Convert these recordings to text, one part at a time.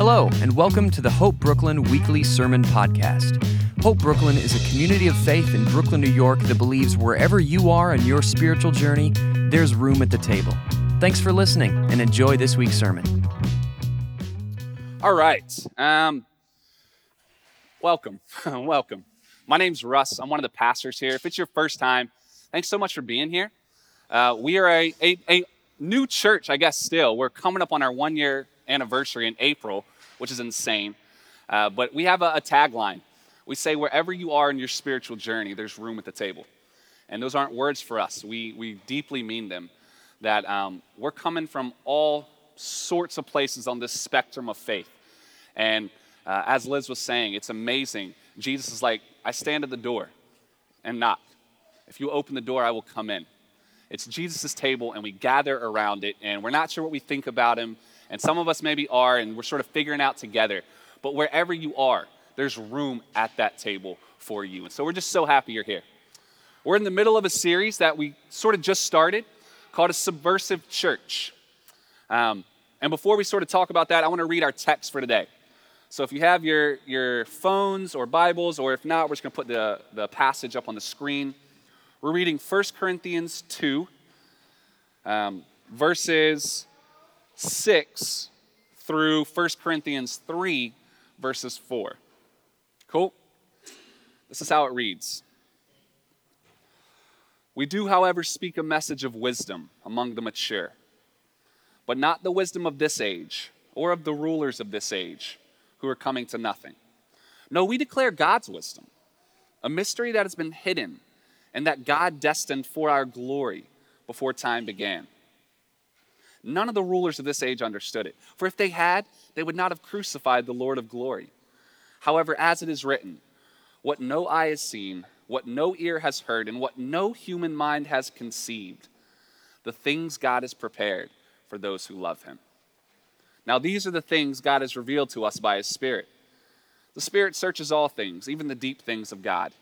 Hello, and welcome to the Hope Brooklyn Weekly Sermon Podcast. Hope Brooklyn is a community of faith in Brooklyn, New York that believes wherever you are in your spiritual journey, there's room at the table. Thanks for listening and enjoy this week's sermon. All right. Um, welcome. welcome. My name's Russ. I'm one of the pastors here. If it's your first time, thanks so much for being here. Uh, we are a, a, a new church, I guess, still. We're coming up on our one year anniversary in April, which is insane. Uh, but we have a, a tagline. We say, wherever you are in your spiritual journey, there's room at the table. And those aren't words for us, we, we deeply mean them. That um, we're coming from all sorts of places on this spectrum of faith. And uh, as Liz was saying, it's amazing. Jesus is like, I stand at the door and knock. If you open the door, I will come in. It's Jesus' table, and we gather around it, and we're not sure what we think about him and some of us maybe are, and we're sort of figuring out together. But wherever you are, there's room at that table for you. And so we're just so happy you're here. We're in the middle of a series that we sort of just started called A Subversive Church. Um, and before we sort of talk about that, I want to read our text for today. So if you have your, your phones or Bibles, or if not, we're just going to put the, the passage up on the screen. We're reading 1 Corinthians 2, um, verses 6 through 1 Corinthians 3, verses 4. Cool? This is how it reads. We do, however, speak a message of wisdom among the mature, but not the wisdom of this age or of the rulers of this age who are coming to nothing. No, we declare God's wisdom, a mystery that has been hidden and that God destined for our glory before time began. None of the rulers of this age understood it. For if they had, they would not have crucified the Lord of glory. However, as it is written, what no eye has seen, what no ear has heard, and what no human mind has conceived, the things God has prepared for those who love him. Now, these are the things God has revealed to us by his Spirit. The Spirit searches all things, even the deep things of God.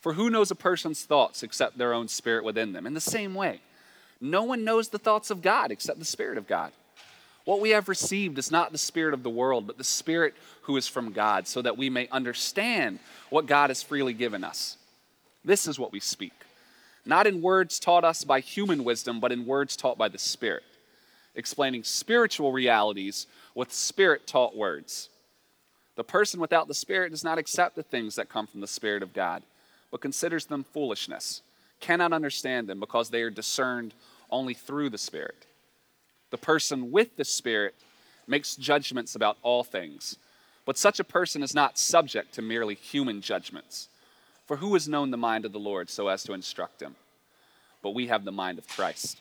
For who knows a person's thoughts except their own spirit within them? In the same way, no one knows the thoughts of God except the Spirit of God. What we have received is not the Spirit of the world, but the Spirit who is from God, so that we may understand what God has freely given us. This is what we speak, not in words taught us by human wisdom, but in words taught by the Spirit, explaining spiritual realities with Spirit taught words. The person without the Spirit does not accept the things that come from the Spirit of God, but considers them foolishness, cannot understand them because they are discerned only through the Spirit. The person with the Spirit makes judgments about all things, but such a person is not subject to merely human judgments. For who has known the mind of the Lord so as to instruct him? But we have the mind of Christ.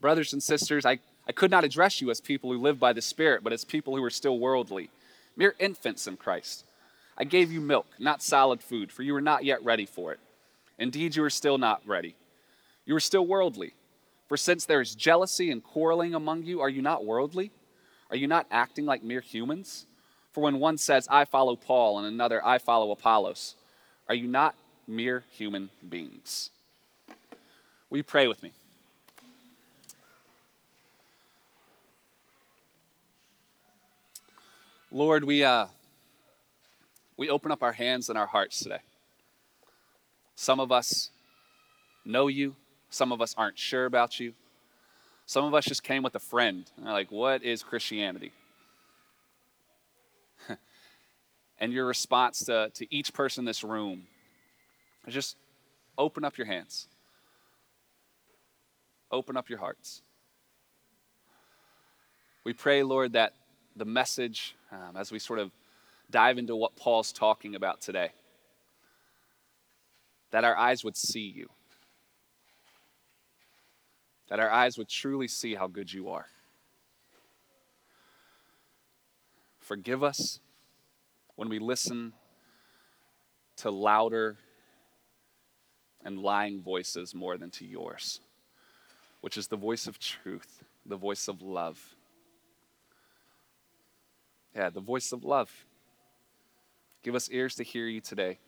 Brothers and sisters, I, I could not address you as people who live by the Spirit, but as people who are still worldly, mere infants in Christ. I gave you milk, not solid food, for you were not yet ready for it. Indeed, you are still not ready you are still worldly. For since there is jealousy and quarreling among you, are you not worldly? Are you not acting like mere humans? For when one says, I follow Paul, and another, I follow Apollos, are you not mere human beings? Will you pray with me? Lord, we, uh, we open up our hands and our hearts today. Some of us know you, some of us aren't sure about you. Some of us just came with a friend. And like, what is Christianity? and your response to, to each person in this room is just open up your hands, open up your hearts. We pray, Lord, that the message, um, as we sort of dive into what Paul's talking about today, that our eyes would see you that our eyes would truly see how good you are. Forgive us when we listen to louder and lying voices more than to yours, which is the voice of truth, the voice of love. Yeah, the voice of love. Give us ears to hear you today.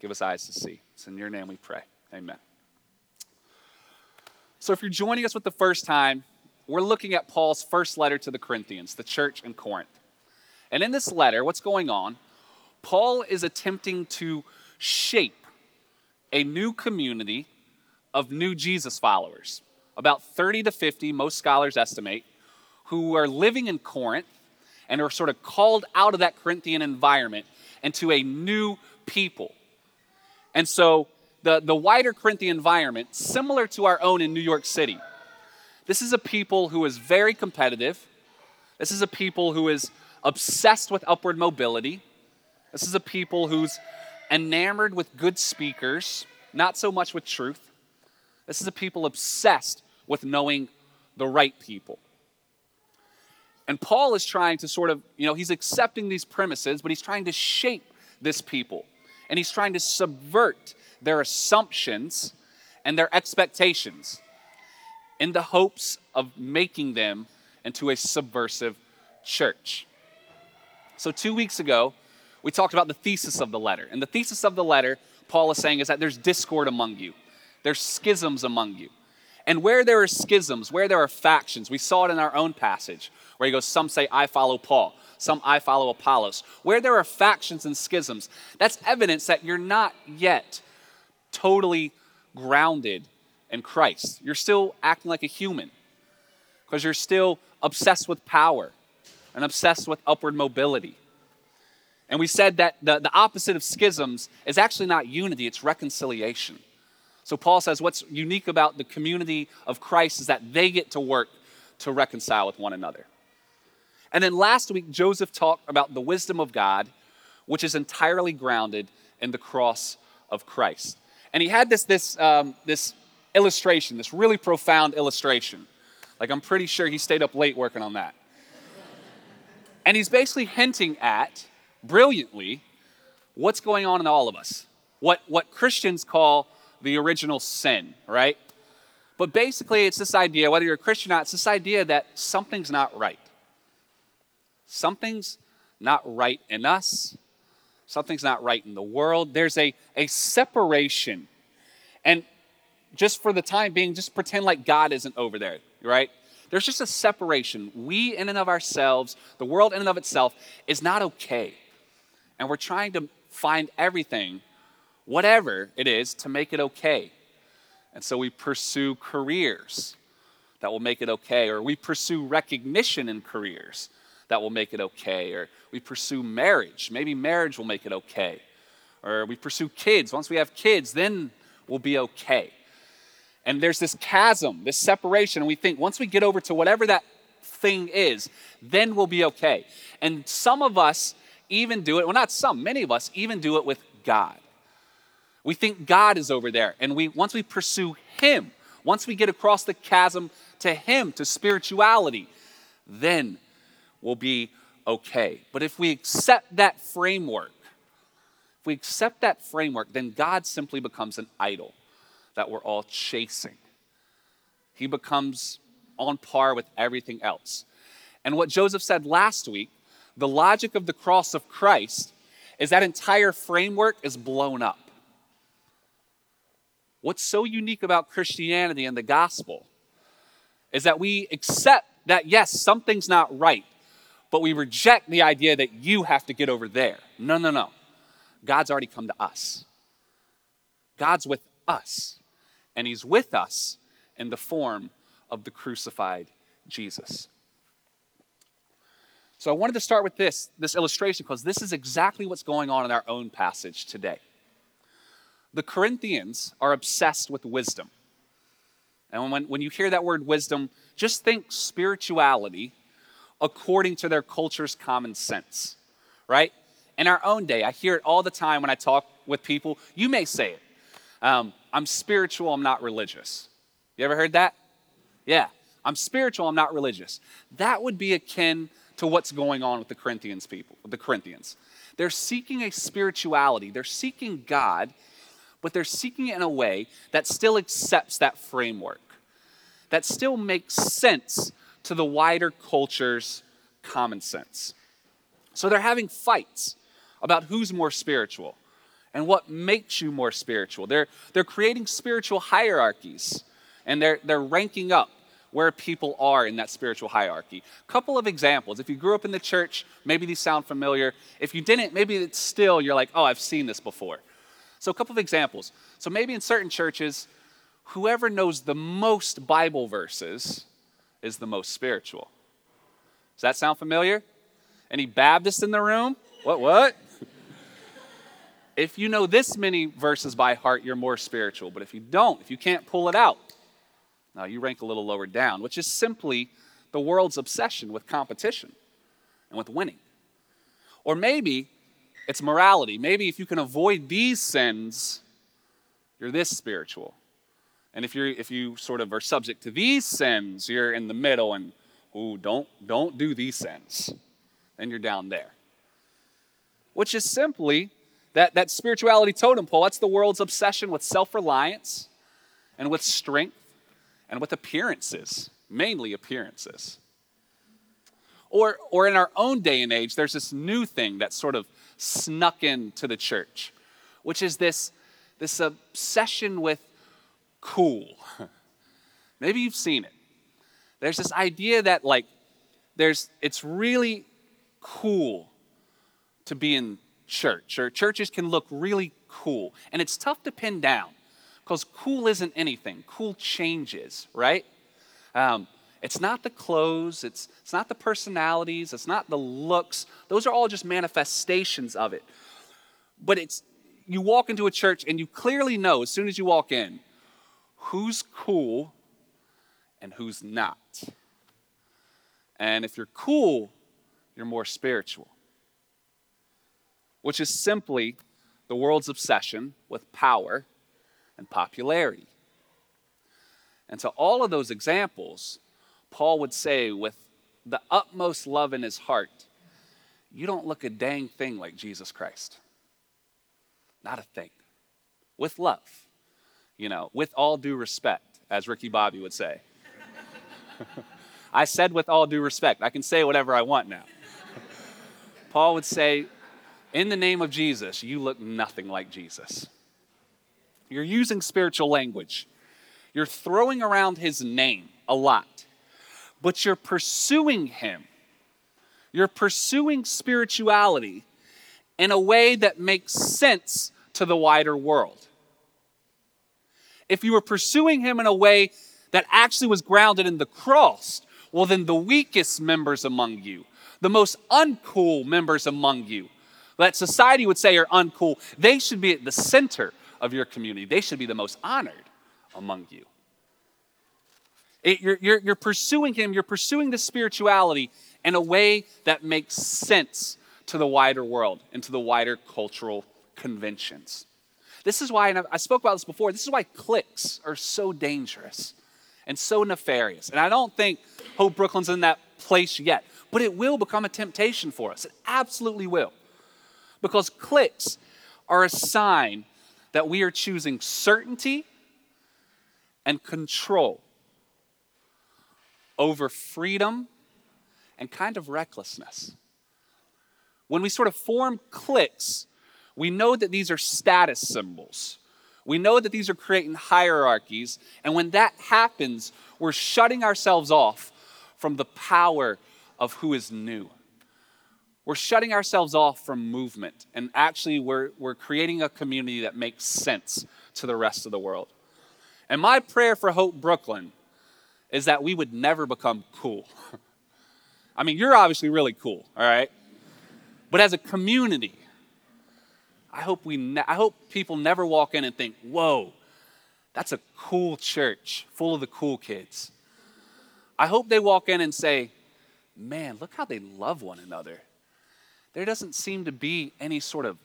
Give us eyes to see. It's in your name we pray. Amen. So if you're joining us for the first time, we're looking at Paul's first letter to the Corinthians, the church in Corinth. And in this letter, what's going on? Paul is attempting to shape a new community of new Jesus followers, about 30 to 50, most scholars estimate, who are living in Corinth and are sort of called out of that Corinthian environment into a new people. And so the, the wider Corinthian environment, similar to our own in New York City, this is a people who is very competitive. This is a people who is obsessed with upward mobility. This is a people who's enamored with good speakers, not so much with truth. This is a people obsessed with knowing the right people. And Paul is trying to sort of, you know, he's accepting these premises, but he's trying to shape this people. And he's trying to subvert their assumptions and their expectations in the hopes of making them into a subversive church. So, two weeks ago, we talked about the thesis of the letter. And the thesis of the letter, Paul is saying, is that there's discord among you, there's schisms among you. And where there are schisms, where there are factions, we saw it in our own passage, where he goes, Some say, I follow Paul, some I follow Apollos. Where there are factions and schisms, that's evidence that you're not yet totally grounded in Christ. You're still acting like a human because you're still obsessed with power and obsessed with upward mobility. And we said that the, the opposite of schisms is actually not unity, it's reconciliation. So Paul says what's unique about the community of Christ is that they get to work to reconcile with one another. And then last week, Joseph talked about the wisdom of God, which is entirely grounded in the cross of Christ. And he had this, this, um, this illustration, this really profound illustration. Like, I'm pretty sure he stayed up late working on that. And he's basically hinting at, brilliantly, what's going on in all of us. What, what Christians call the original sin, right? But basically, it's this idea, whether you're a Christian or not, it's this idea that something's not right. Something's not right in us. Something's not right in the world. There's a, a separation. And just for the time being, just pretend like God isn't over there, right? There's just a separation. We, in and of ourselves, the world in and of itself, is not okay. And we're trying to find everything, whatever it is, to make it okay. And so we pursue careers that will make it okay, or we pursue recognition in careers that will make it okay, or we pursue marriage. Maybe marriage will make it okay. Or we pursue kids. Once we have kids, then we'll be okay. And there's this chasm, this separation, and we think once we get over to whatever that thing is, then we'll be okay. And some of us even do it, well, not some, many of us even do it with God. We think God is over there, and we once we pursue Him, once we get across the chasm to Him, to spirituality, then we'll be okay. But if we accept that framework, if we accept that framework, then God simply becomes an idol that we're all chasing. He becomes on par with everything else. And what Joseph said last week, the logic of the cross of Christ is that entire framework is blown up. What's so unique about Christianity and the gospel is that we accept that, yes, something's not right, but we reject the idea that you have to get over there. No, no, no. God's already come to us. God's with us and He's with us in the form of the crucified Jesus. So I wanted to start with this, this illustration because this is exactly what's going on in our own passage today. The Corinthians are obsessed with wisdom. And when, when you hear that word wisdom, just think spirituality according to their culture's common sense, right? In our own day, I hear it all the time when I talk with people. You may say it. Um, I'm spiritual, I'm not religious. You ever heard that? Yeah. I'm spiritual, I'm not religious. That would be akin to what's going on with the Corinthians people, the Corinthians. They're seeking a spirituality, they're seeking God, but they're seeking it in a way that still accepts that framework, that still makes sense to the wider culture's common sense. So they're having fights about who's more spiritual and what makes you more spiritual. They're, they're creating spiritual hierarchies and they're, they're ranking up where people are in that spiritual hierarchy. Couple of examples. If you grew up in the church, maybe these sound familiar. If you didn't, maybe it's still you're like, "Oh, I've seen this before." So a couple of examples. So maybe in certain churches, whoever knows the most Bible verses is the most spiritual. Does that sound familiar? Any Baptists in the room? What what? if you know this many verses by heart, you're more spiritual. But if you don't, if you can't pull it out, now you rank a little lower down, which is simply the world's obsession with competition and with winning. Or maybe it's morality. Maybe if you can avoid these sins, you're this spiritual. And if you're if you sort of are subject to these sins, you're in the middle and ooh, don't don't do these sins. Then you're down there. Which is simply that, that spirituality totem pole, that's the world's obsession with self-reliance and with strength and with appearances, mainly appearances. Or, or in our own day and age, there's this new thing that sort of snuck into the church, which is this, this obsession with cool. Maybe you've seen it. There's this idea that like there's it's really cool to be in church, or churches can look really cool. And it's tough to pin down because cool isn't anything. Cool changes, right? Um, it's not the clothes, it's, it's not the personalities, it's not the looks. Those are all just manifestations of it. But it's you walk into a church and you clearly know as soon as you walk in who's cool and who's not. And if you're cool, you're more spiritual, which is simply the world's obsession with power and popularity. And to all of those examples, Paul would say with the utmost love in his heart, You don't look a dang thing like Jesus Christ. Not a thing. With love, you know, with all due respect, as Ricky Bobby would say. I said with all due respect. I can say whatever I want now. Paul would say, In the name of Jesus, you look nothing like Jesus. You're using spiritual language. You're throwing around his name a lot, but you're pursuing him. You're pursuing spirituality in a way that makes sense to the wider world. If you were pursuing him in a way that actually was grounded in the cross, well, then the weakest members among you, the most uncool members among you, that society would say are uncool, they should be at the center of your community. They should be the most honored among you. It, you're, you're, you're pursuing Him, you're pursuing the spirituality in a way that makes sense to the wider world and to the wider cultural conventions. This is why, and I spoke about this before, this is why cliques are so dangerous and so nefarious. And I don't think Hope Brooklyn's in that place yet, but it will become a temptation for us. It absolutely will. Because cliques are a sign that we are choosing certainty and control over freedom and kind of recklessness. When we sort of form cliques, we know that these are status symbols. We know that these are creating hierarchies. And when that happens, we're shutting ourselves off from the power of who is new. We're shutting ourselves off from movement, and actually, we're, we're creating a community that makes sense to the rest of the world. And my prayer for Hope Brooklyn is that we would never become cool. I mean, you're obviously really cool, all right? But as a community, I hope, we ne- I hope people never walk in and think, whoa, that's a cool church full of the cool kids. I hope they walk in and say, man, look how they love one another. There doesn't seem to be any sort of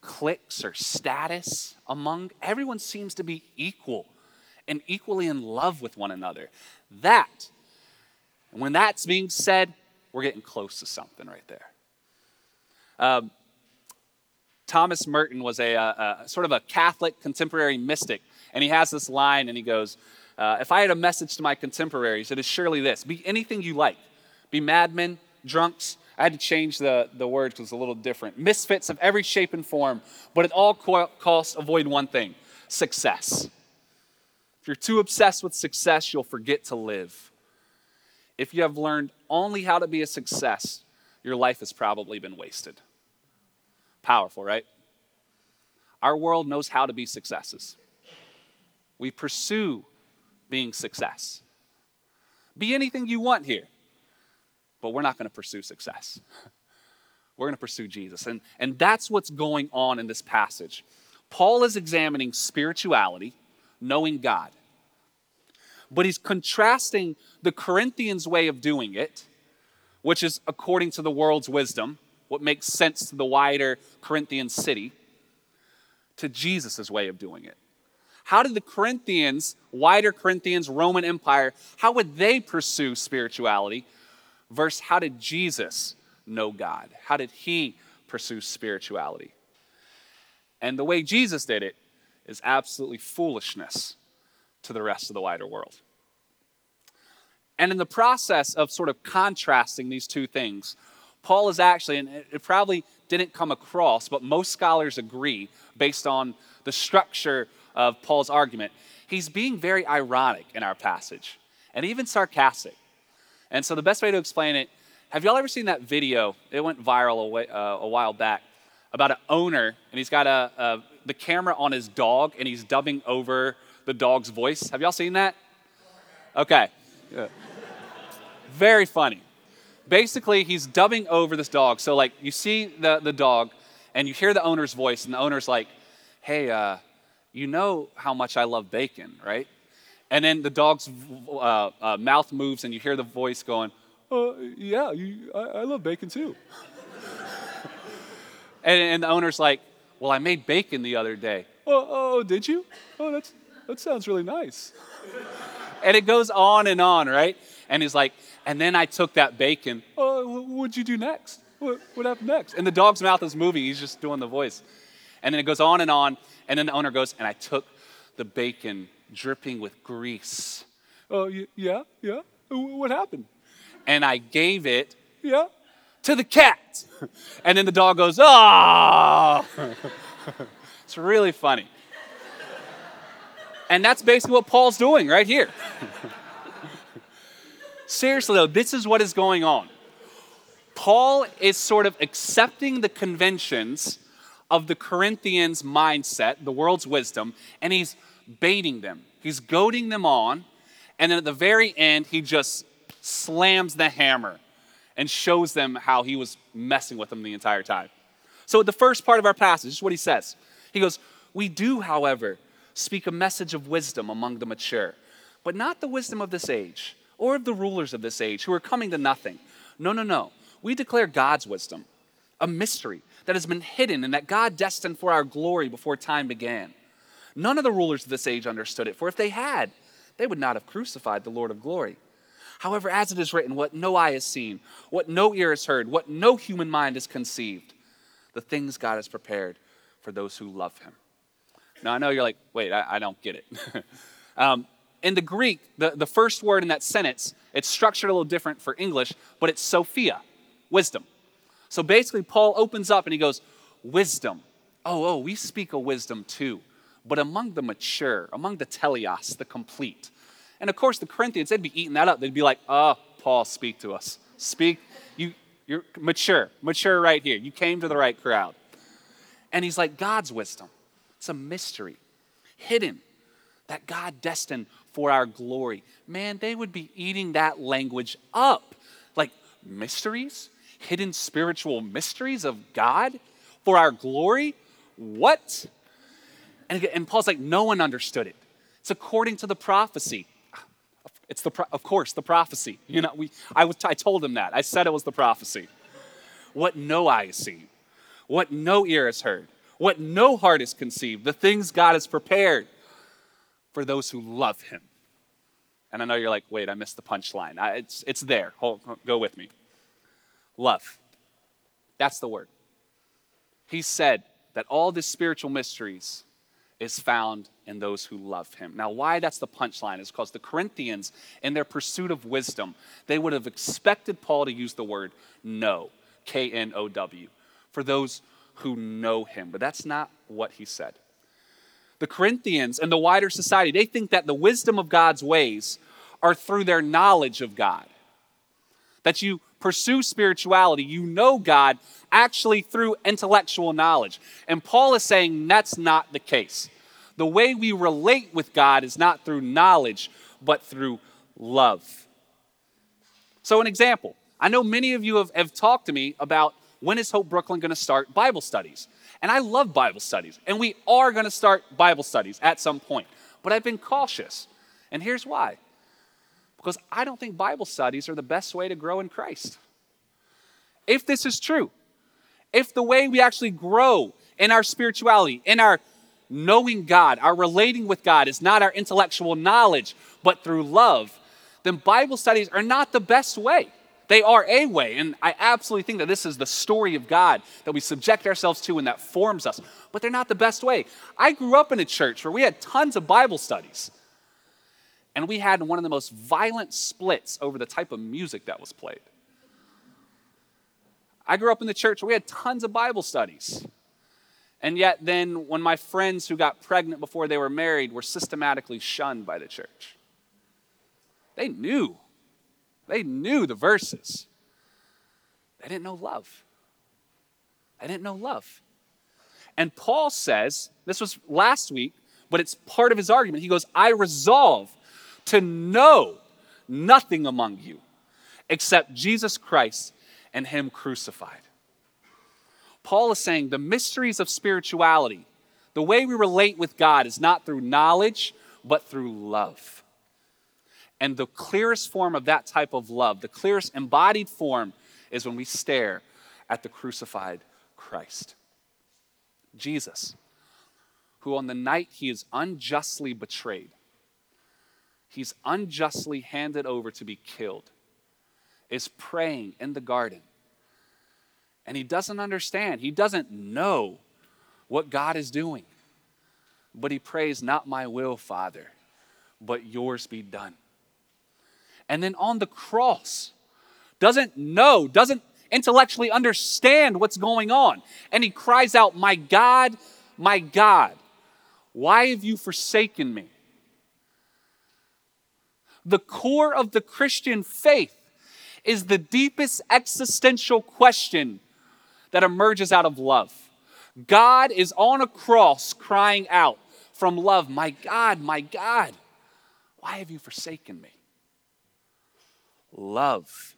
cliques or status among, everyone seems to be equal and equally in love with one another. That, and when that's being said, we're getting close to something right there. Um, Thomas Merton was a, a, a, sort of a Catholic contemporary mystic, and he has this line, and he goes, uh, "If I had a message to my contemporaries, it is surely this: Be anything you like. Be madmen, drunks, I had to change the, the word because it's a little different. Misfits of every shape and form, but at all costs, avoid one thing success. If you're too obsessed with success, you'll forget to live. if you have learned only how to be a success, your life has probably been wasted. Powerful, right? Our world knows how to be successes. We pursue being success. Be anything you want here, but we're not going to pursue success. We're going to pursue Jesus. And, and that's what's going on in this passage. Paul is examining spirituality, knowing God, but he's contrasting the Corinthians' way of doing it, which is according to the world's wisdom, what makes sense to the wider Corinthian city, to Jesus' way of doing it. How did the Corinthians, wider Corinthians, Roman Empire, how would they pursue spirituality versus how did Jesus know God? How did he pursue spirituality? And the way Jesus did it is absolutely foolishness to the rest of the wider world. And in the process of sort of contrasting these two things, Paul is actually, and it probably didn't come across, but most scholars agree based on the structure of Paul's argument, he's being very ironic in our passage and even sarcastic. And so the best way to explain it have y'all ever seen that video? It went viral a, way, uh, a while back about an owner, and he's got a, a, the camera on his dog, and he's dubbing over the dog's voice. Have y'all seen that? Okay. Yeah. Very funny. Basically, he's dubbing over this dog. So, like, you see the, the dog, and you hear the owner's voice, and the owner's like, hey, uh, you know how much I love bacon, right? And then the dog's uh, uh, mouth moves, and you hear the voice going, uh, yeah, you, I, I, love bacon too. and, and, the owner's like, well, I made bacon the other day. Oh, oh, did you? Oh, that's, that sounds really nice. and it goes on and on, right? And he's like, and then I took that bacon. Oh, what'd you do next? What, what happened next? And the dog's mouth is moving. He's just doing the voice. And then it goes on and on. And then the owner goes, and I took the bacon dripping with grease. Oh, yeah, yeah. What happened? And I gave it, yeah, to the cat. And then the dog goes, ah. it's really funny. And that's basically what Paul's doing right here. Seriously, though, this is what is going on. Paul is sort of accepting the conventions of the Corinthians' mindset, the world's wisdom, and he's baiting them. He's goading them on. And then at the very end, he just slams the hammer and shows them how he was messing with them the entire time. So, the first part of our passage, is what he says. He goes, We do, however, speak a message of wisdom among the mature, but not the wisdom of this age or of the rulers of this age who are coming to nothing. No, no, no. We declare God's wisdom, a mystery that has been hidden and that God destined for our glory before time began. None of the rulers of this age understood it, for if they had, they would not have crucified the Lord of glory. However, as it is written, what no eye has seen, what no ear has heard, what no human mind has conceived, the things God has prepared for those who love him. Now, I know you're like, wait, I, I don't get it. um, in the Greek, the, the first word in that sentence, it's structured a little different for English, but it's Sophia, wisdom. So basically, Paul opens up and he goes, Wisdom. Oh, oh, we speak of wisdom too, but among the mature, among the teleos, the complete. And of course, the Corinthians, they'd be eating that up. They'd be like, Oh, Paul, speak to us. Speak. You, you're mature, mature right here. You came to the right crowd. And he's like, God's wisdom. It's a mystery, hidden, that God destined for our glory. Man, they would be eating that language up. Like mysteries, hidden spiritual mysteries of God for our glory? What? And, and Paul's like, no one understood it. It's according to the prophecy. It's the, of course, the prophecy. You know, we, I, was, I told him that. I said it was the prophecy. What no eye has seen, what no ear has heard, what no heart has conceived, the things God has prepared for those who love him. And I know you're like, wait, I missed the punchline. I, it's, it's there. Hold, go with me. Love. That's the word. He said that all the spiritual mysteries is found in those who love him. Now, why that's the punchline is because the Corinthians, in their pursuit of wisdom, they would have expected Paul to use the word know, K N O W, for those who know him. But that's not what he said. The Corinthians and the wider society, they think that the wisdom of God's ways are through their knowledge of God. that you pursue spirituality, you know God actually through intellectual knowledge. And Paul is saying that's not the case. The way we relate with God is not through knowledge, but through love. So, an example I know many of you have, have talked to me about when is Hope Brooklyn going to start Bible studies? And I love Bible studies, and we are going to start Bible studies at some point. But I've been cautious. And here's why because I don't think Bible studies are the best way to grow in Christ. If this is true, if the way we actually grow in our spirituality, in our knowing God, our relating with God is not our intellectual knowledge, but through love, then Bible studies are not the best way. They are a way, and I absolutely think that this is the story of God that we subject ourselves to and that forms us, but they're not the best way. I grew up in a church where we had tons of Bible studies, and we had one of the most violent splits over the type of music that was played. I grew up in the church where we had tons of Bible studies. And yet, then, when my friends who got pregnant before they were married were systematically shunned by the church, they knew. They knew the verses. They didn't know love. They didn't know love. And Paul says, this was last week, but it's part of his argument. He goes, I resolve to know nothing among you except Jesus Christ and Him crucified. Paul is saying the mysteries of spirituality, the way we relate with God, is not through knowledge, but through love. And the clearest form of that type of love, the clearest embodied form, is when we stare at the crucified Christ. Jesus, who on the night he is unjustly betrayed, he's unjustly handed over to be killed, is praying in the garden. And he doesn't understand, he doesn't know what God is doing. But he prays, Not my will, Father, but yours be done. And then on the cross, doesn't know, doesn't intellectually understand what's going on. And he cries out, My God, my God, why have you forsaken me? The core of the Christian faith is the deepest existential question that emerges out of love. God is on a cross crying out from love, My God, my God, why have you forsaken me? Love.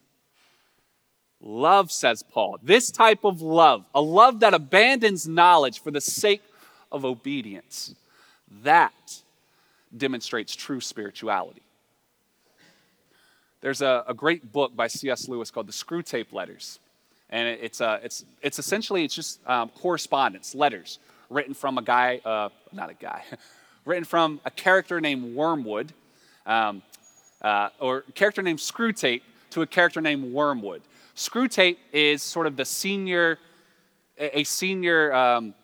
Love, says Paul, this type of love, a love that abandons knowledge for the sake of obedience, that demonstrates true spirituality. There's a, a great book by C.S. Lewis called The Screwtape Letters. And it, it's, uh, it's, it's essentially, it's just um, correspondence, letters, written from a guy, uh, not a guy, written from a character named Wormwood, um, uh, or character named Screwtape to a character named Wormwood. Screwtape is sort of the senior, a senior um,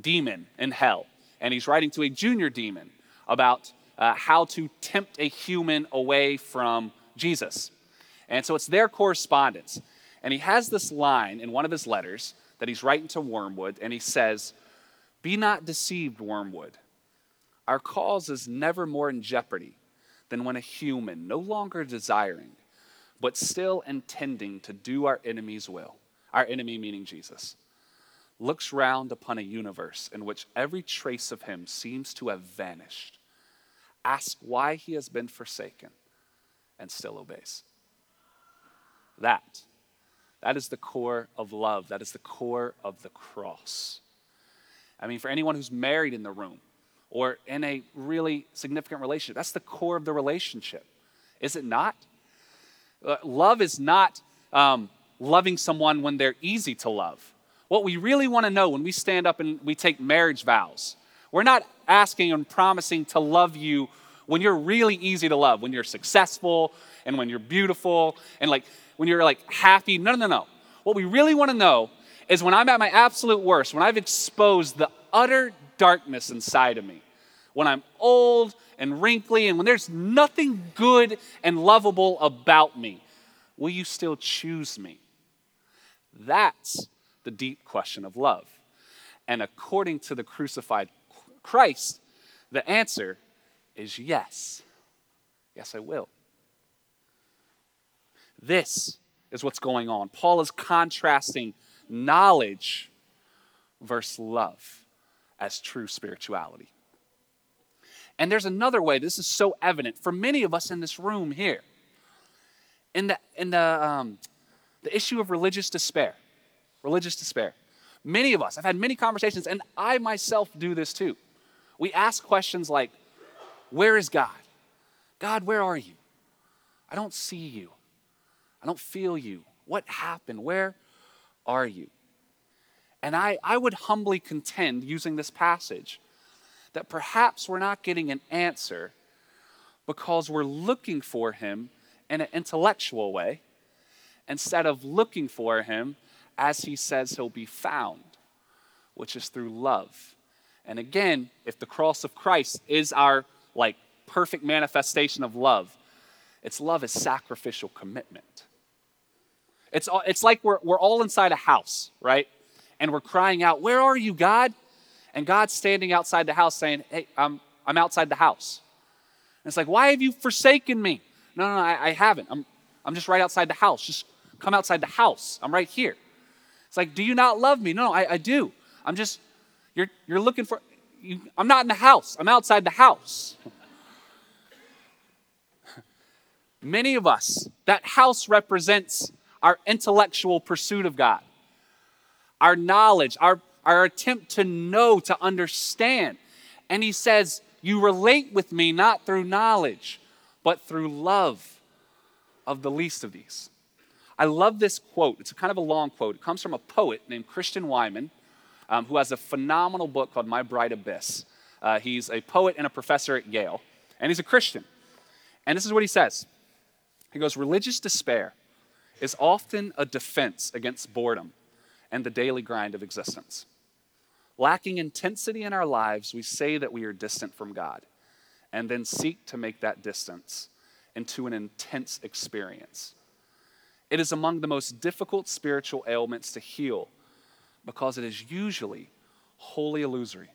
demon in hell. And he's writing to a junior demon about uh, how to tempt a human away from Jesus. And so it's their correspondence. And he has this line in one of his letters that he's writing to Wormwood, and he says, Be not deceived, Wormwood. Our cause is never more in jeopardy than when a human, no longer desiring, but still intending to do our enemy's will, our enemy meaning Jesus, looks round upon a universe in which every trace of him seems to have vanished. Ask why he has been forsaken and still obeys. That, that is the core of love. That is the core of the cross. I mean, for anyone who's married in the room or in a really significant relationship, that's the core of the relationship. Is it not? Uh, love is not um, loving someone when they're easy to love. What we really want to know when we stand up and we take marriage vows, we're not asking and promising to love you when you're really easy to love, when you're successful and when you're beautiful and like when you're like happy. No, no, no. no. What we really want to know is when I'm at my absolute worst, when I've exposed the utter darkness inside of me, when I'm old and wrinkly and when there's nothing good and lovable about me, will you still choose me? That's the deep question of love. And according to the crucified Christ, the answer is yes. Yes, I will. This is what's going on. Paul is contrasting knowledge versus love as true spirituality. And there's another way, this is so evident for many of us in this room here. In the, in the, um, the issue of religious despair, religious despair. Many of us, I've had many conversations, and I myself do this too. We ask questions like, Where is God? God, where are you? I don't see you. I don't feel you. What happened? Where are you? And I, I would humbly contend, using this passage, that perhaps we're not getting an answer because we're looking for him in an intellectual way instead of looking for him as he says he'll be found, which is through love. And again, if the cross of Christ is our like perfect manifestation of love, it's love is sacrificial commitment. It's, it's like we're, we're all inside a house, right? And we're crying out, Where are you, God? And God's standing outside the house saying, Hey, I'm, I'm outside the house. And it's like, Why have you forsaken me? No, no, no I, I haven't. I'm, I'm just right outside the house. Just come outside the house. I'm right here. It's like, Do you not love me? No, I, I do. I'm just, you're, you're looking for, you, I'm not in the house. I'm outside the house. Many of us, that house represents our intellectual pursuit of God, our knowledge, our, our attempt to know, to understand. And he says, You relate with me not through knowledge, but through love of the least of these. I love this quote. It's a kind of a long quote. It comes from a poet named Christian Wiman, um, who has a phenomenal book called My Bright Abyss. Uh, he's a poet and a professor at Yale, and he's a Christian. And this is what he says He goes, Religious despair is often a defense against boredom and the daily grind of existence. Lacking intensity in our lives, we say that we are distant from God and then seek to make that distance into an intense experience. It is among the most difficult spiritual ailments to heal because it is usually wholly illusory.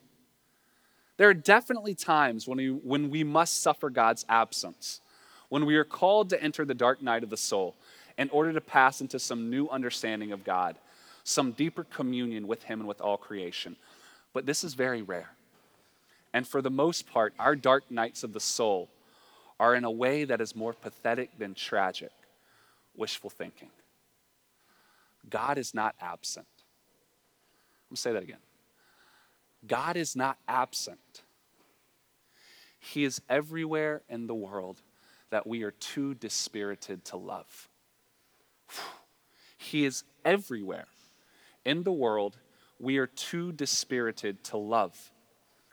There are definitely times when we, when we must suffer God's absence, when we are called to enter the dark night of the soul in order to pass into some new understanding of God, some deeper communion with Him and with all creation. But this is very rare. And for the most part, our dark nights of the soul are in a way that is more pathetic than tragic wishful thinking. God is not absent. Going to say that again. God is not absent. He is everywhere in the world that we are too dispirited to love. He is everywhere in the world we are too dispirited to love.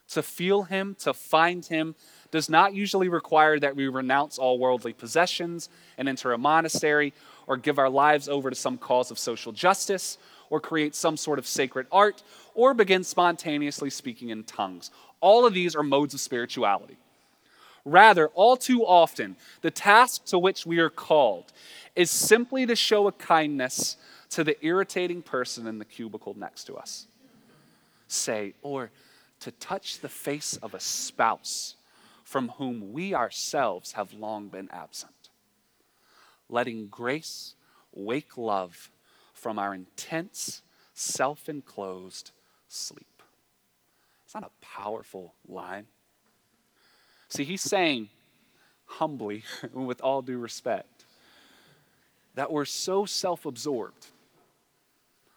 To feel Him, to find Him, does not usually require that we renounce all worldly possessions and enter a monastery or give our lives over to some cause of social justice or create some sort of sacred art or begin spontaneously speaking in tongues. All of these are modes of spirituality. Rather, all too often, the task to which we are called is simply to show a kindness to the irritating person in the cubicle next to us. Say, or to touch the face of a spouse from whom we ourselves have long been absent. Letting grace wake love from our intense, self enclosed sleep. It's not a powerful line. See, he's saying humbly, with all due respect, that we're so self absorbed.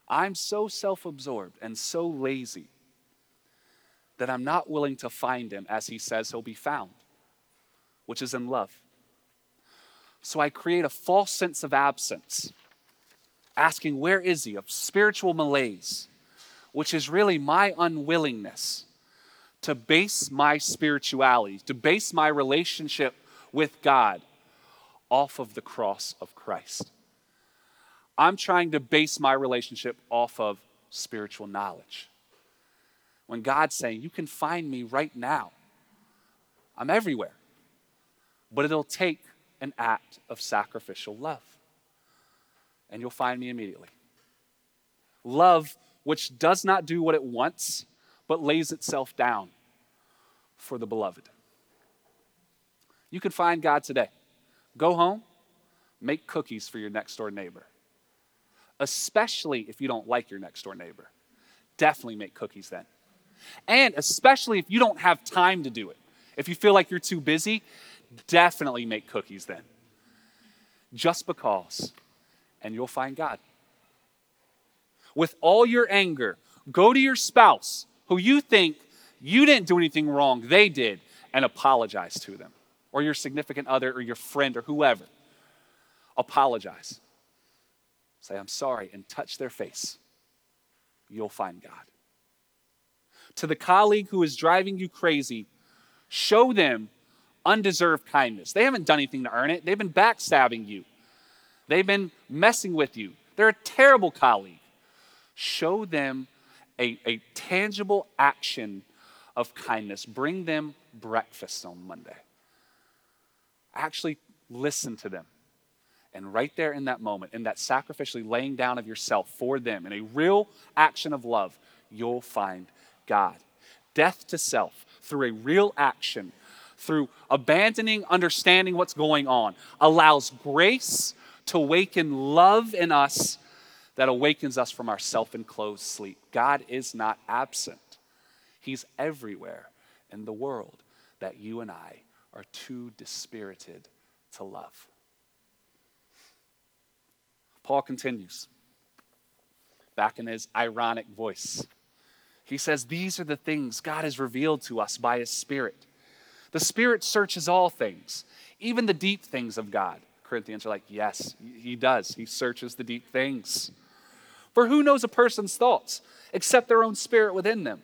I'm so self absorbed and so lazy that I'm not willing to find him as he says he'll be found, which is in love. So I create a false sense of absence, asking, Where is he? of spiritual malaise, which is really my unwillingness to base my spirituality, to base my relationship with God off of the cross of Christ. I'm trying to base my relationship off of spiritual knowledge. When God's saying, You can find me right now, I'm everywhere. But it'll take an act of sacrificial love. And you'll find me immediately. Love which does not do what it wants, but lays itself down for the beloved. You can find God today. Go home, make cookies for your next door neighbor. especially if you don't like your next door neighbor. Definitely make cookies then. And especially if you don't have time to do it. If you feel like you're too busy, definitely make cookies then. Just because, and you'll find God. With all your anger, go to your spouse who you think you didn't do anything wrong, they did, and apologize to them. Or your significant other, or your friend, or whoever. Apologize. Say, I'm sorry, and touch their face. You'll find God. To the colleague who is driving you crazy, show them undeserved kindness. They haven't done anything to earn it, they've been backstabbing you, they've been messing with you. They're a terrible colleague. Show them a, a tangible action of kindness. Bring them breakfast on Monday. Actually, listen to them. And right there in that moment, in that sacrificially laying down of yourself for them, in a real action of love, you'll find God. Death to self through a real action, through abandoning understanding what's going on, allows grace to awaken love in us that awakens us from our self enclosed sleep. God is not absent, He's everywhere in the world that you and I are too dispirited to love. Paul continues, back in his ironic voice. He says, These are the things God has revealed to us by His Spirit. The Spirit searches all things, even the deep things of God. Corinthians are like, Yes, He does. He searches the deep things. For who knows a person's thoughts except their own spirit within them?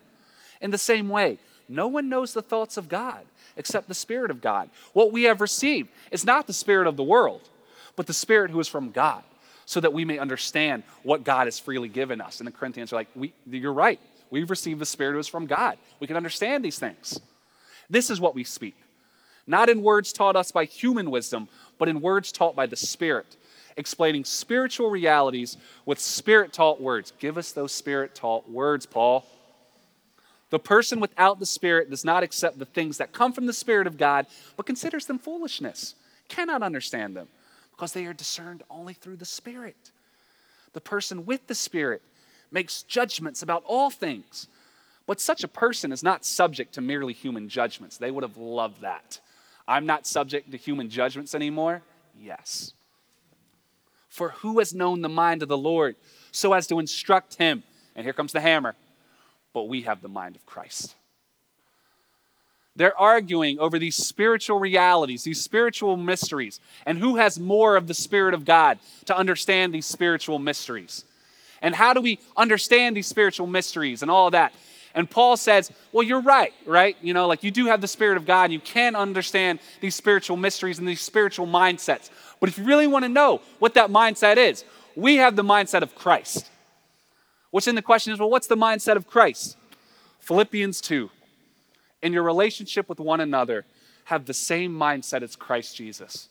In the same way, no one knows the thoughts of God except the Spirit of God. What we have received is not the Spirit of the world, but the Spirit who is from God, so that we may understand what God has freely given us. And the Corinthians are like, we, You're right. We've received the Spirit who is from God. We can understand these things. This is what we speak, not in words taught us by human wisdom, but in words taught by the Spirit explaining spiritual realities with spirit taught words. Give us those spirit taught words, Paul. The person without the Spirit does not accept the things that come from the Spirit of God, but considers them foolishness, cannot understand them, because they are discerned only through the Spirit. The person with the Spirit makes judgments about all things, but such a person is not subject to merely human judgments. They would have loved that. I'm not subject to human judgments anymore? Yes. For who has known the mind of the Lord so as to instruct him? And here comes the hammer. But we have the mind of Christ. They're arguing over these spiritual realities, these spiritual mysteries, and who has more of the Spirit of God to understand these spiritual mysteries. And how do we understand these spiritual mysteries and all that? And Paul says, Well, you're right, right? You know, like you do have the Spirit of God. You can understand these spiritual mysteries and these spiritual mindsets. But if you really want to know what that mindset is, we have the mindset of Christ. What's in the question is, well, what's the mindset of Christ? Philippians 2. In your relationship with one another, have the same mindset as Christ Jesus,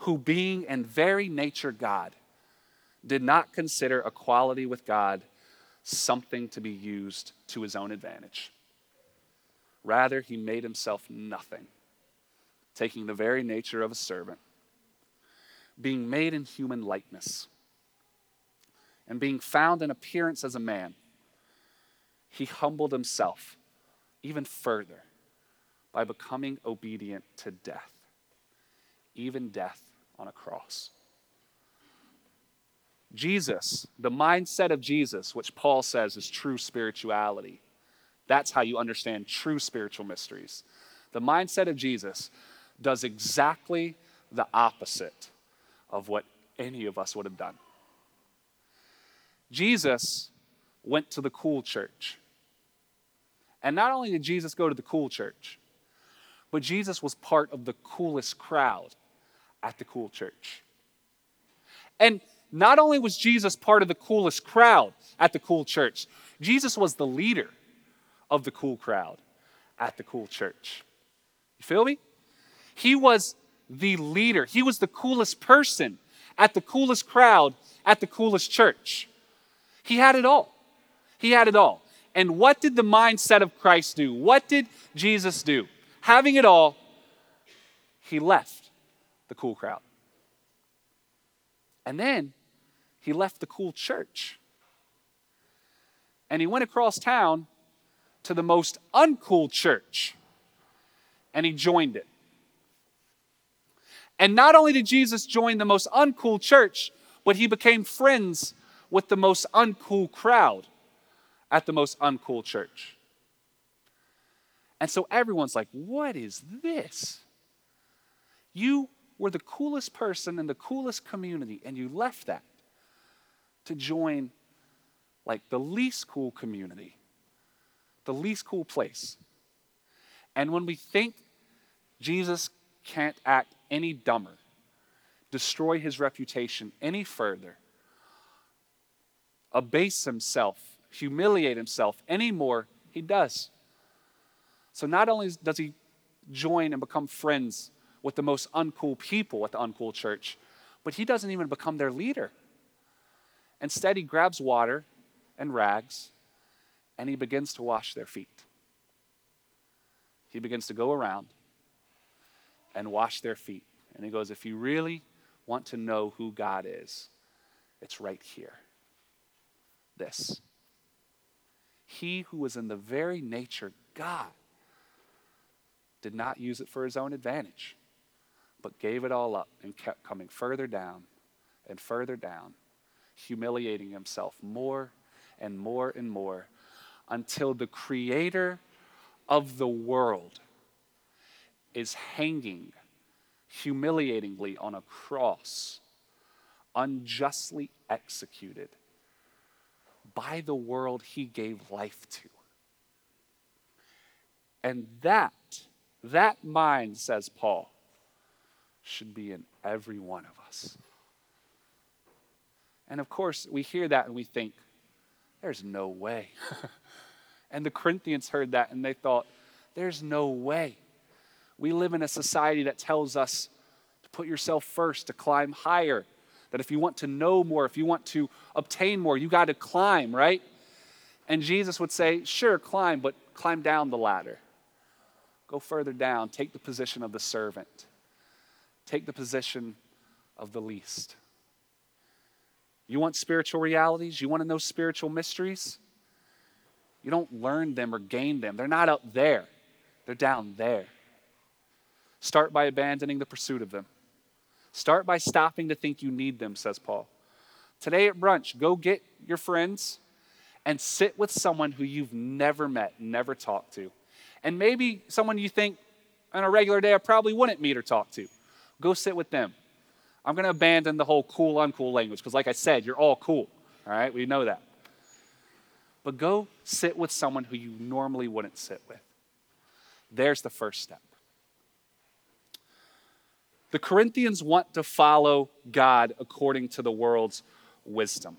who being in very nature God, did not consider equality with God something to be used to his own advantage. Rather, he made himself nothing, taking the very nature of a servant, being made in human likeness, and being found in appearance as a man, he humbled himself even further by becoming obedient to death, even death on a cross. Jesus, the mindset of Jesus, which Paul says is true spirituality, that's how you understand true spiritual mysteries. The mindset of Jesus does exactly the opposite of what any of us would have done. Jesus went to the cool church. And not only did Jesus go to the cool church, but Jesus was part of the coolest crowd at the cool church. And not only was Jesus part of the coolest crowd at the cool church, Jesus was the leader of the cool crowd at the cool church. You feel me? He was the leader, he was the coolest person at the coolest crowd at the coolest church. He had it all. He had it all. And what did the mindset of Christ do? What did Jesus do? Having it all, he left the cool crowd. And then he left the cool church. And he went across town to the most uncool church and he joined it. And not only did Jesus join the most uncool church, but he became friends with the most uncool crowd at the most uncool church. And so everyone's like, What is this? You were the coolest person in the coolest community, and you left that to join like the least cool community, the least cool place. And when we think Jesus can't act any dumber, destroy his reputation any further, abase himself, humiliate himself anymore, he does. So not only does he join and become friends with the most uncool people at the uncool church, but he doesn't even become their leader. Instead, he grabs water and rags and he begins to wash their feet. He begins to go around and wash their feet. And he goes, If you really want to know who God is, it's right here. This. He who was in the very nature God did not use it for his own advantage, but gave it all up and kept coming further down and further down, humiliating himself more and more and more until the creator of the world is hanging humiliatingly on a cross, unjustly executed by the world he gave life to. And that, that mind, says Paul, should be in every one of us. And of course, we hear that and we think, there's no way. and the Corinthians heard that and they thought, there's no way. We live in a society that tells us to put yourself first, to climb higher. That if you want to know more, if you want to obtain more, you got to climb, right? And Jesus would say, Sure, climb, but climb down the ladder. Go further down. Take the position of the servant, take the position of the least. You want spiritual realities? You want to know spiritual mysteries? You don't learn them or gain them. They're not up there, they're down there. Start by abandoning the pursuit of them. Start by stopping to think you need them, says Paul. Today at brunch, go get your friends and sit with someone who you've never met, never talked to. And maybe someone you think on a regular day I probably wouldn't meet or talk to. Go sit with them. I'm going to abandon the whole cool, uncool language because, like I said, you're all cool. All right, we know that. But go sit with someone who you normally wouldn't sit with. There's the first step. The Corinthians want to follow God according to the world's wisdom.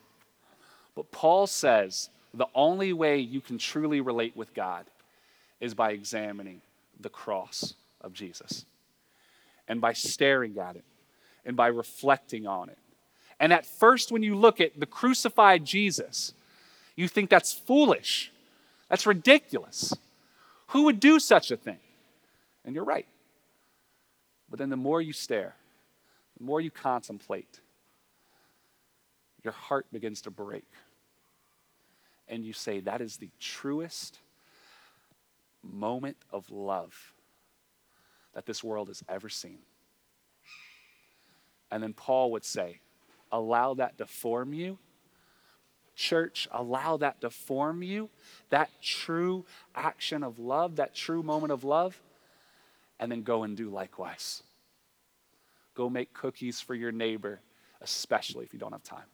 But Paul says the only way you can truly relate with God is by examining the cross of Jesus and by staring at it and by reflecting on it. And at first, when you look at the crucified Jesus, you think that's foolish. That's ridiculous. Who would do such a thing? And you're right. But then the more you stare, the more you contemplate, your heart begins to break. And you say, That is the truest moment of love that this world has ever seen. And then Paul would say, Allow that to form you. Church, allow that to form you. That true action of love, that true moment of love and then go and do likewise. Go make cookies for your neighbor, especially if you don't have time.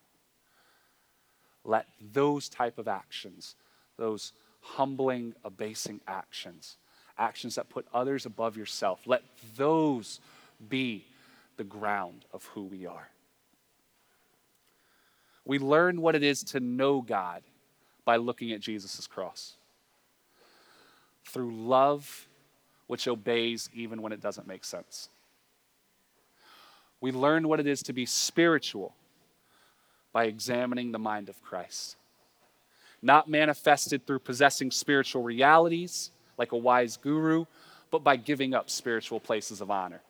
Let those type of actions, those humbling, abasing actions, actions that put others above yourself, let those be the ground of who we are. We learn what it is to know God by looking at Jesus' cross. Through love which obeys even when it doesn't make sense. We learn what it is to be spiritual by examining the mind of Christ. Not manifested through possessing spiritual realities like a wise guru, but by giving up spiritual places of honor,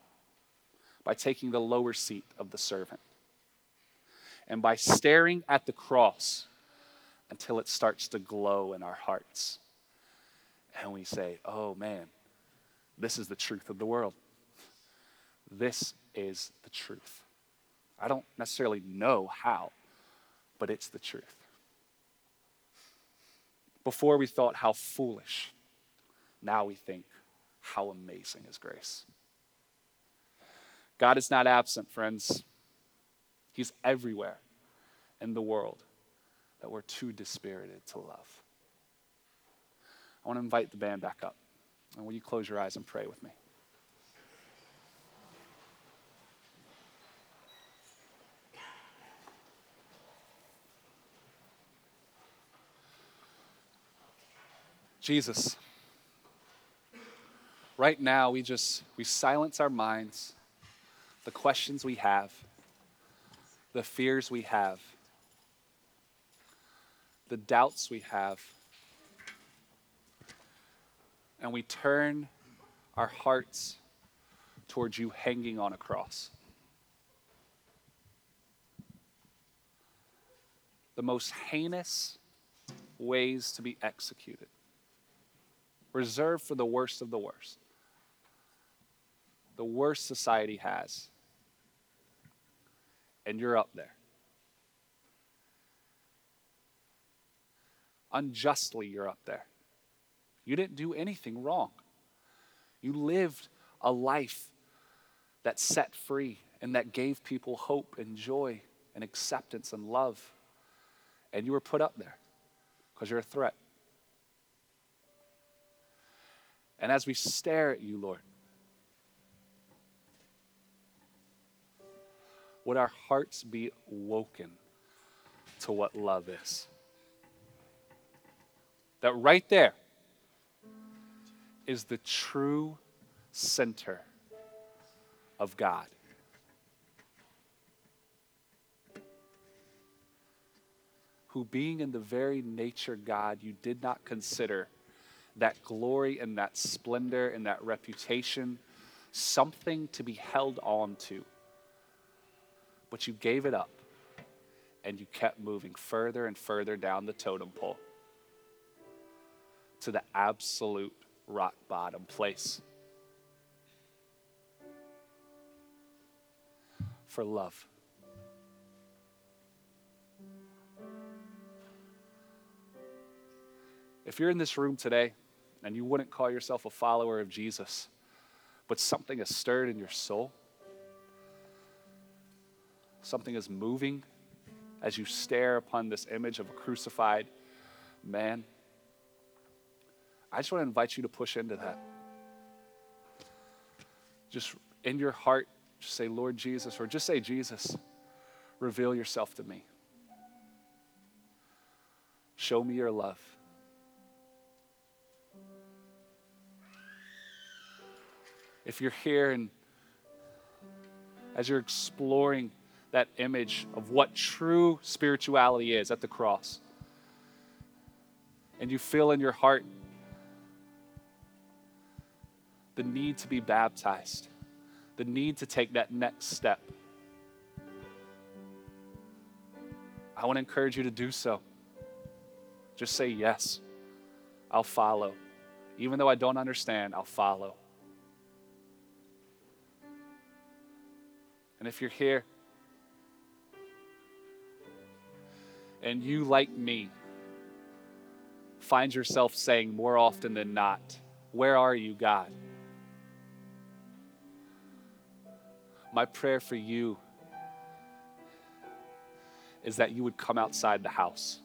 by taking the lower seat of the servant. and by staring at the cross until it starts to glow in our hearts. And we say, oh man, this is the truth of the world. This is the truth. I don't necessarily know how, but it's the truth. Before we thought how foolish, now we think how amazing is grace. God is not absent, friends. He's everywhere in the world that we're too dispirited to love. I want to invite the band back up. And will you close your eyes and pray with me? Jesus, right now we just we silence our minds, the questions we have, the fears we have, the doubts we have, and we turn our hearts towards you hanging on a cross. The most heinous ways to be executed reserved for the worst of the worst. The worst society has. And you're up there. Unjustly, you're up there. You didn't do anything wrong. You lived a life that set free and that gave people hope and joy and acceptance and love. And you were put up there because you're a threat. And as we stare at you, Lord, would our hearts be woken to what love is? That right there is the true center of God. Who, being in the very nature God, you did not consider that glory and that splendor and that reputation something to be held on to. But you gave it up and you kept moving further and further down the totem pole to the absolute rock bottom place. For love. If you're in this room today and you wouldn't call yourself a follower of Jesus, but something is stirred in your soul, something is moving as you stare upon this image of a crucified man, I just want to invite you to push into that. Just in your heart, just say, Lord Jesus, or just say, Jesus, reveal yourself to me. Show me your love. if you're here and as you're exploring that image of what true spirituality is at the cross, and you feel in your heart the need to be baptized, the need to take that next step, I want to encourage you to do so. Just say, Yes, I'll follow. Even though I don't understand, I'll follow. And if you're here and you, like me, find yourself saying more often than not, Where are you, God? My prayer for you is that you would come outside the house.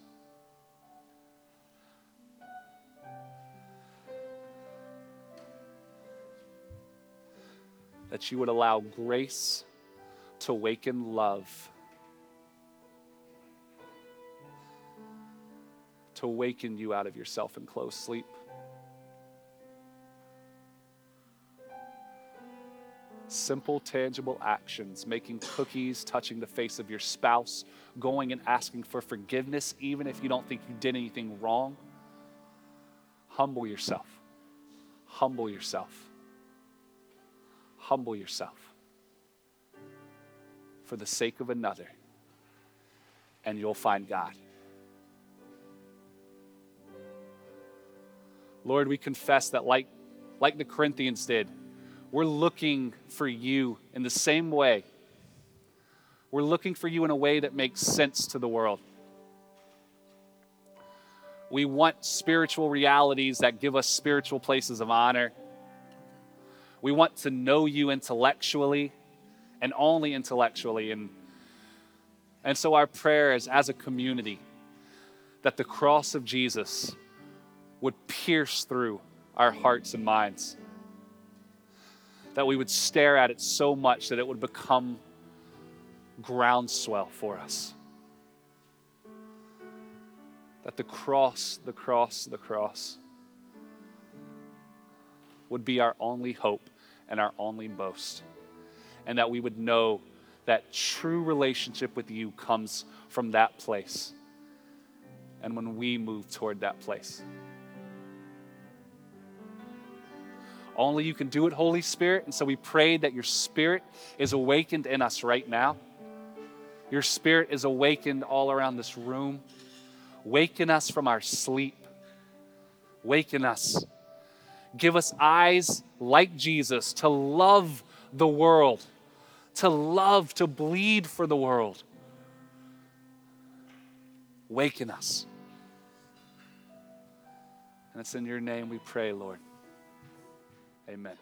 That you would allow grace to awaken love, to awaken you out of your self enclosed sleep. Simple, tangible actions, making cookies, touching the face of your spouse, going and asking for forgiveness, even if you don't think you did anything wrong. Humble yourself. Humble yourself. Humble yourself for the sake of another, and you'll find God. Lord, we confess that, like, like the Corinthians did, we're looking for you in the same way. We're looking for you in a way that makes sense to the world. We want spiritual realities that give us spiritual places of honor. We want to know you intellectually and only intellectually. And, and so, our prayer is as a community that the cross of Jesus would pierce through our hearts and minds. That we would stare at it so much that it would become groundswell for us. That the cross, the cross, the cross would be our only hope and our only boast. And that we would know that true relationship with you comes from that place. And when we move toward that place. Only you can do it, Holy Spirit. And so we pray that your Spirit is awakened in us right now. Your Spirit is awakened all around this room. Waken us from our sleep. Waken us. Give us eyes like Jesus to love the world, to love, to bleed for the world. Waken us. And it's in your name we pray, Lord. Amen.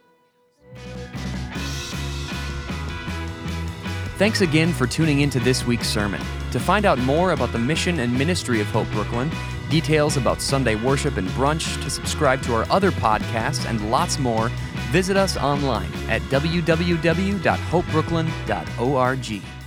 Thanks again for tuning into this week's sermon. To find out more about the mission and ministry of Hope Brooklyn, details about Sunday worship and brunch, to subscribe to our other podcasts, and lots more, visit us online at www.hopebrooklyn.org.